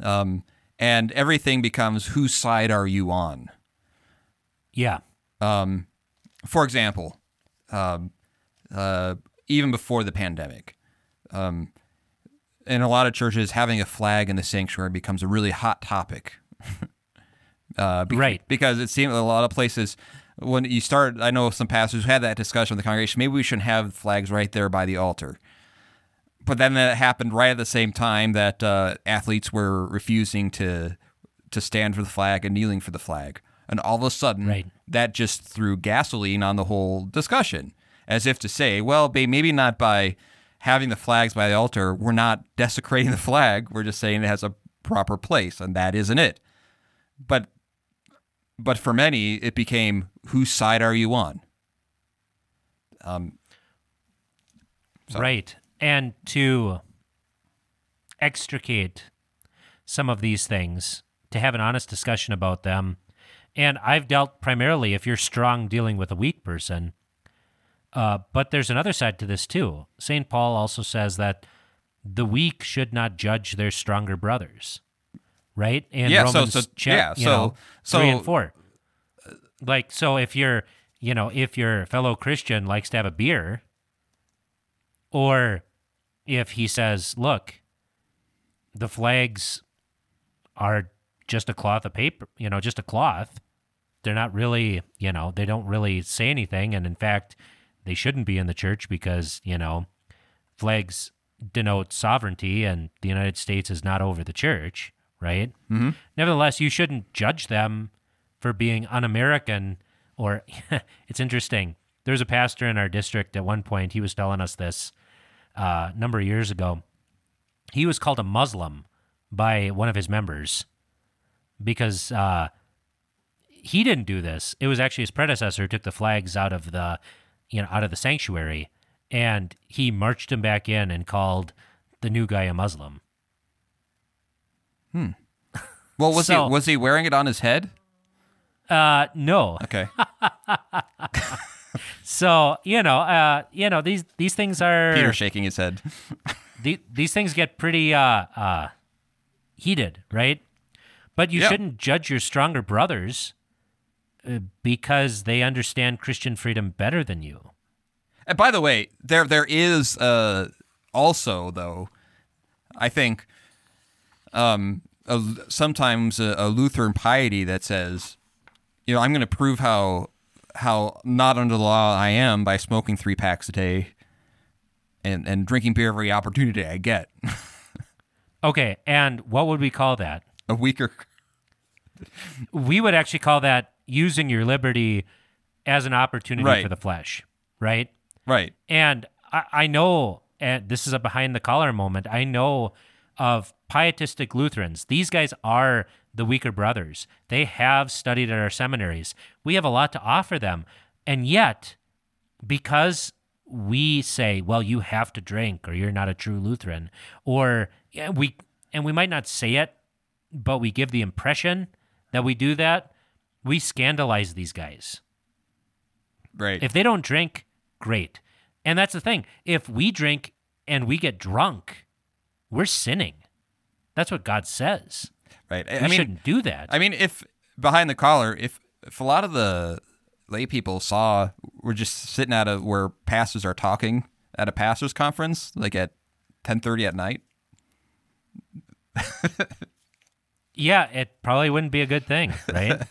um, and everything becomes whose side are you on? Yeah. Um, for example, um, uh, even before the pandemic, um, in a lot of churches, having a flag in the sanctuary becomes a really hot topic. [laughs] uh, be- Right. Because it seems a lot of places, when you start, I know some pastors who had that discussion with the congregation, maybe we shouldn't have flags right there by the altar. But then that happened right at the same time that uh, athletes were refusing to to stand for the flag and kneeling for the flag. And all of a sudden, Right. that just threw gasoline on the whole discussion, as if to say, well, maybe not by having the flags by the altar, we're not desecrating the flag. We're just saying it has a proper place, and that isn't it. But but for many, it became whose side are you on? Um, So- Right. And to extricate some of these things, to have an honest discussion about them. And I've dealt primarily if you're strong dealing with a weak person. Uh, but there's another side to this too. St. Paul also says that the weak should not judge their stronger brothers. Right? In Yeah, so- Romans so- cha- yeah, so- know, so- three and four. Like so if you're you know, if your fellow Christian likes to have a beer, or if he says, look, the flags are just a cloth of paper, you know, just a cloth. They're not really, you know, they don't really say anything. And in fact, they shouldn't be in the church because, you know, flags denote sovereignty and the United States is not over the church, right? Mm-hmm. Nevertheless, you shouldn't judge them for being un American or [laughs] it's interesting. There's a pastor in our district at one point, he was telling us this uh, a number of years ago. He was called a Muslim by one of his members because uh, he didn't do this. It was actually his predecessor who took the flags out of the, you know, out of the sanctuary, and he marched him back in and called the new guy a Muslim. Well, was So- he was he wearing it on his head? Uh, no. Okay. [laughs] So you know, uh, you know these these things are Peter shaking his head. [laughs] the, these things get pretty uh, uh, heated, right? But you Yeah. shouldn't judge your stronger brothers uh, because they understand Christian freedom better than you. And by the way, there there is uh, also though, I think, um, a, sometimes a, a Lutheran piety that says, you know, I'm going to prove how how not under the law I am by smoking three packs a day, and and drinking beer every opportunity I get. [laughs] Okay, and what would we call that? a weaker. We would actually call that using your liberty as an opportunity Right. for the flesh, right? Right. And I, I know, and this is a behind the collar moment. I know of pietistic Lutherans. These guys are the weaker brothers. They have studied at our seminaries. We have a lot to offer them. And yet, because we say, well, you have to drink or you're not a true Lutheran, or yeah, we, and we might not say it, but we give the impression that we do that, we scandalize these guys. Right. If they don't drink, great. And that's the thing. If we drink and we get drunk, we're sinning. That's what God says. right. We I mean, shouldn't do that. I mean, if behind the collar, if if a lot of the lay people saw we're just sitting at a where pastors are talking at a pastors conference, like at ten thirty at night, [laughs] yeah, it probably wouldn't be a good thing, right?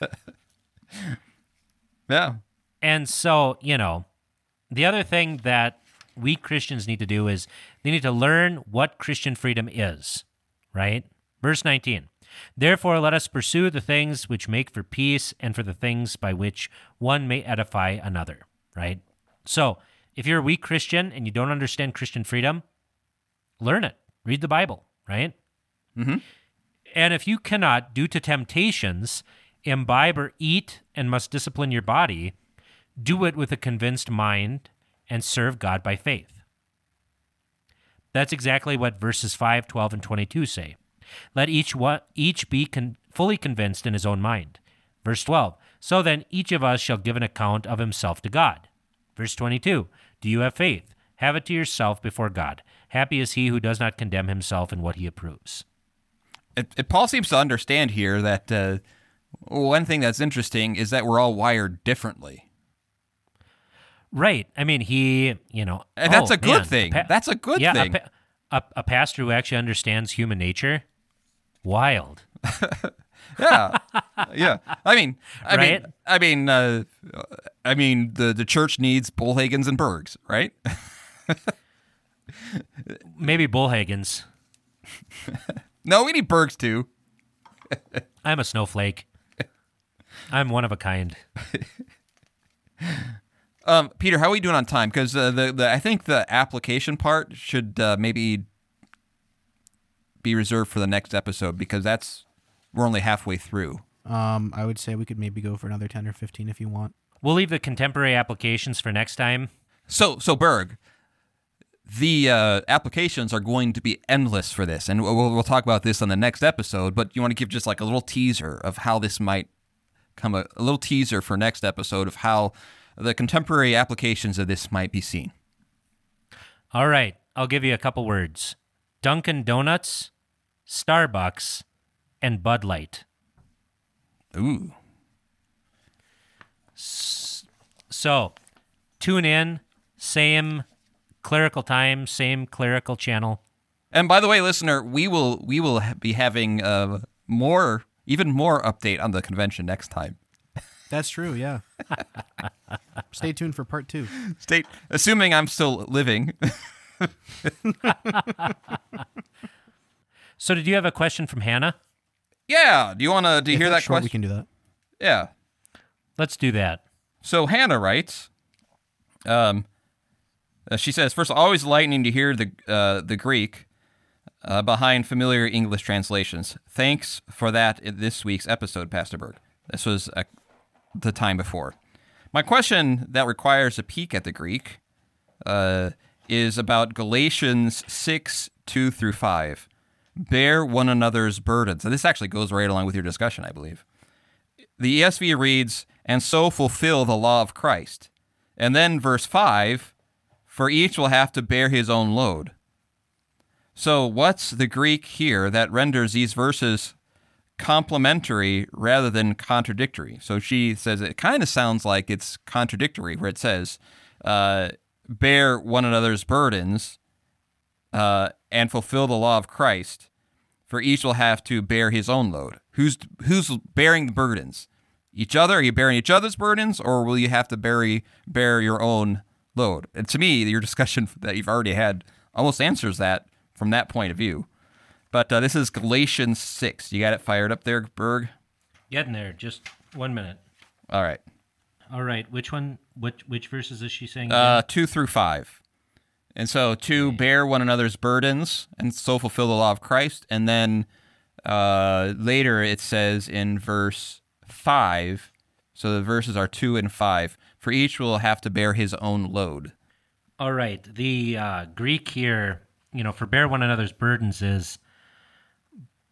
[laughs] yeah, and so, you know, the other thing that we Christians need to do is they need to learn what Christian freedom is, right? Verse 19. Therefore, let us pursue the things which make for peace and for the things by which one may edify another, right? So, if you're a weak Christian and you don't understand Christian freedom, learn it. Read the Bible, right? Mm-hmm. And if you cannot, due to temptations, imbibe or eat and must discipline your body, Do it with a convinced mind and serve God by faith. That's exactly what verses 5, 12, and 22 say. Let each, one, each be con- fully convinced in his own mind. Verse 12. So then each of us shall give an account of himself to God. Verse 22. Do you have faith? Have it to yourself before God. Happy is he who does not condemn himself in what he approves. It, it, Paul seems to understand here that uh, one thing that's interesting is that we're all wired differently. Right. I mean, he, you know, And that's oh, a good man, thing. pa- that's a good yeah, thing. A, pa- a, a pastor who actually understands human nature. Wild. [laughs] yeah, yeah. I mean, I Right? mean, I mean, uh, I mean, the the church needs Bollhagens and Bergs, right? [laughs] Maybe Bollhagens. [laughs] no, we need Bergs too. I'm a snowflake. I'm one of a kind. Um, Peter, how are we doing on time? Because uh, the the I think the application part should uh, maybe be reserved for the next episode because that's we're only halfway through. Um, I would say we could maybe go for another ten or fifteen if you want. We'll leave the contemporary applications for next time. So, so Berg, the uh, applications are going to be endless for this, and we'll, we'll talk about this on the next episode. But you want to give just like a little teaser of how this might come, a, a little teaser for next episode of how the contemporary applications of this might be seen. All right, I'll give you a couple words Dunkin' Donuts, Starbucks, and Bud Light. Ooh, So tune in, same clerical time, same clerical channel. and by the way, listener, we will we will be having uh, more, even more update on the convention next time. That's true. Yeah. [laughs] Stay tuned for part two. State, assuming I'm still living. [laughs] So, did you have a question from Hannah? yeah, do you want to Do you hear that short, question? We can do that. yeah. Let's do that. So Hannah writes, um, uh, she says, first, always lightning to hear the uh, the Greek uh, behind familiar English translations. Thanks for that in this week's episode, Pastor Berg. This was uh, the time before. My question that requires a peek at the Greek uh, is about Galatians 6, 2 through 5. Bear one another's burdens. And this actually goes right along with your discussion, I believe. The ESV reads, and so fulfill the law of Christ. And then verse 5, for each will have to bear his own load. So, what's the Greek here that renders these verses complementary rather than contradictory? So, she says it kind of sounds like it's contradictory, where it says, uh, bear one another's burdens uh, and fulfill the law of Christ, for each will have to bear his own load. Who's who's bearing the burdens? Each other? Are you bearing each other's burdens, or will you have to bear bear your own load? And to me, your discussion [laughs] that you've already had almost answers that from that point of view. But uh, this is Galatians six. You got it fired up there, Berg. Getting there. Just one minute. All right, All right. Which one? Which which verses is she saying? uh, again? two through five. And so to bear one another's burdens and so fulfill the law of Christ. And then uh, later it says in verse five, so the verses are two and five. For each will have to bear his own load. All right. The uh, Greek here, you know, for bear one another's burdens is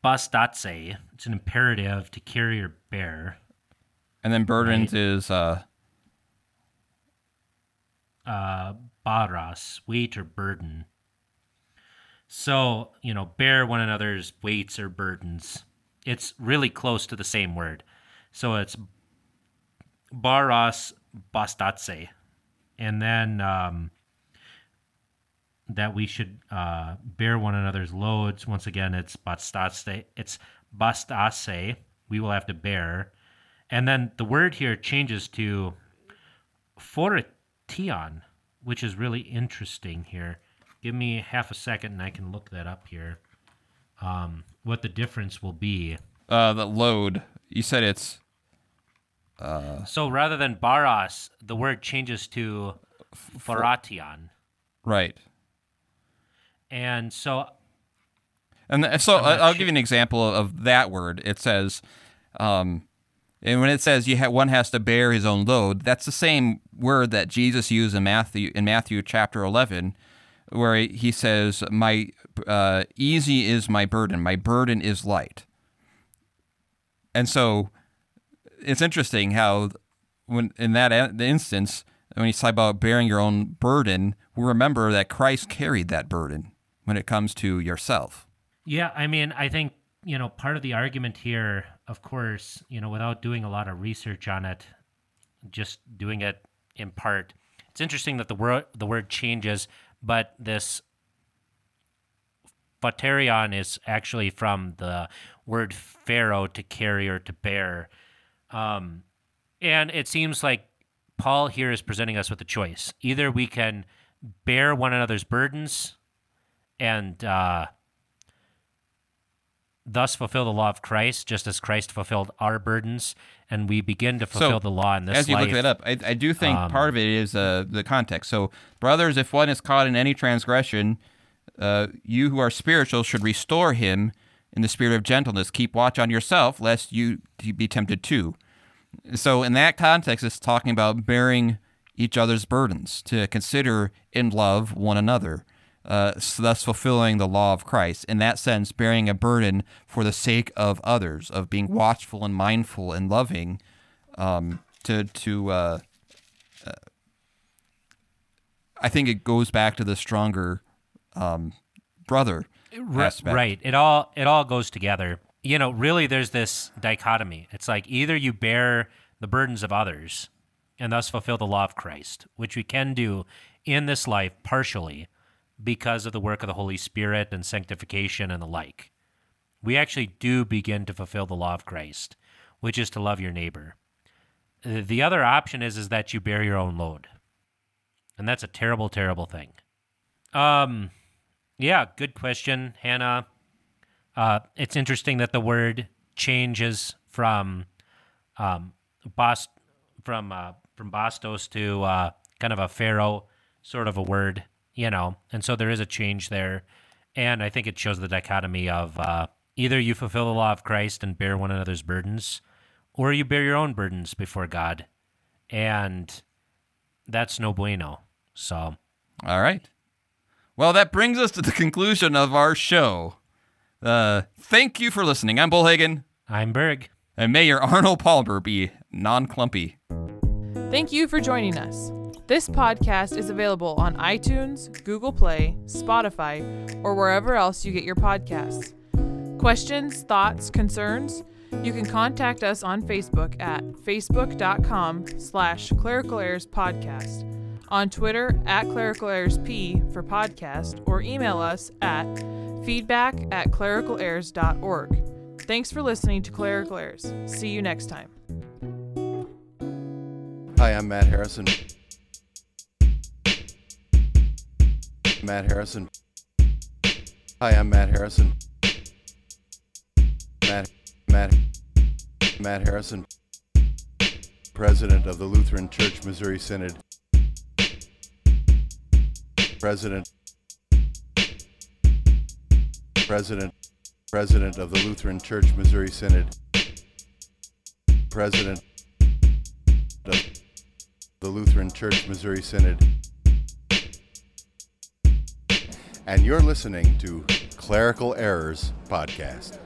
bastatse. It's an imperative to carry or bear. And then burdens is uh, uh, baros, weight or burden. So, you know, bear one another's weights or burdens. It's really close to the same word. So it's baros bastatse. And then um, that we should uh, bear one another's loads. Once again, it's bastatse. It's bastase. We will have to bear. And then the word here changes to phortion, which is really interesting here. Give me half a second and I can look that up here. Um, what the difference will be. uh, the load. You said it's So rather than baros, the word changes to phortion. right. And so, And so I'm I- not I'll sure. give you an example of that word. It says, um, And when it says you ha- one has to bear his own load, that's the same word that Jesus used in Matthew in Matthew chapter 11, where he says, "My uh, easy is my burden, my burden is light." And so, it's interesting how, when in that instance, when you talk about bearing your own burden, we remember that Christ carried that burden when it comes to yourself. Yeah, I mean, I think, you know, part of the argument here, of course, you know, without doing a lot of research on it, just doing it in part, it's interesting that the word the word changes, but this phaterion is actually from the word phero to carry or to bear. Um, and it seems like Paul here is presenting us with a choice. Either we can bear one another's burdens and uh, thus fulfill the law of Christ, just as Christ fulfilled our burdens, and we begin to fulfill the law in this as you life. look that up, I, I do think Um, part of it is uh, the context. So, brothers, if one is caught in any transgression, uh, you who are spiritual should restore him in the spirit of gentleness. Keep watch on yourself, lest you be tempted too. So, in that context, it's talking about bearing each other's burdens, to consider in love one another, uh, so thus fulfilling the law of Christ. In that sense, bearing a burden for the sake of others, of being watchful and mindful and loving, um, to to. Uh, uh, I think it goes back to the stronger um, brother Ri- aspect. Right. It all it all goes together. You know, really there's this dichotomy. It's like either you bear the burdens of others and thus fulfill the law of Christ, which we can do in this life partially because of the work of the Holy Spirit and sanctification and the like. We actually do begin to fulfill the law of Christ, which is to love your neighbor. Uh, The other option is is that you bear your own load. And that's a terrible terrible thing. Um yeah, good question, Hannah. Uh, it's interesting that the word changes from um, bos- from uh, from bastos to uh, kind of a pharaoh sort of a word, you know, and so there is a change there, and I think it shows the dichotomy of uh, either you fulfill the law of Christ and bear one another's burdens, or you bear your own burdens before God, and that's no bueno. So All right. Well, that brings us to the conclusion of our show. Uh, thank you for listening. I'm Bollhagen, I'm Berg. and may your Arnold Palmer be non clumpy. Thank you for joining us. This hmm. podcast is available on iTunes, Google Play, Spotify, or wherever else you get your podcasts. Questions, thoughts, concerns? You can contact us on Facebook at facebook.com slash clerical errors podcast, on Twitter at clerical errors p for podcast, or email us at feedback at clericalerrors.org. Thanks for listening to Clerical Errors. See you next time. Hi, I'm Matt Harrison. Matt Harrison. Hi, I'm Matt Harrison. Matt, Matt, Matt Harrison, President of the Lutheran Church Missouri Synod. President, President, President of the Lutheran Church Missouri Synod. President of the Lutheran Church Missouri Synod. And you're listening to Clerical Errors Podcast.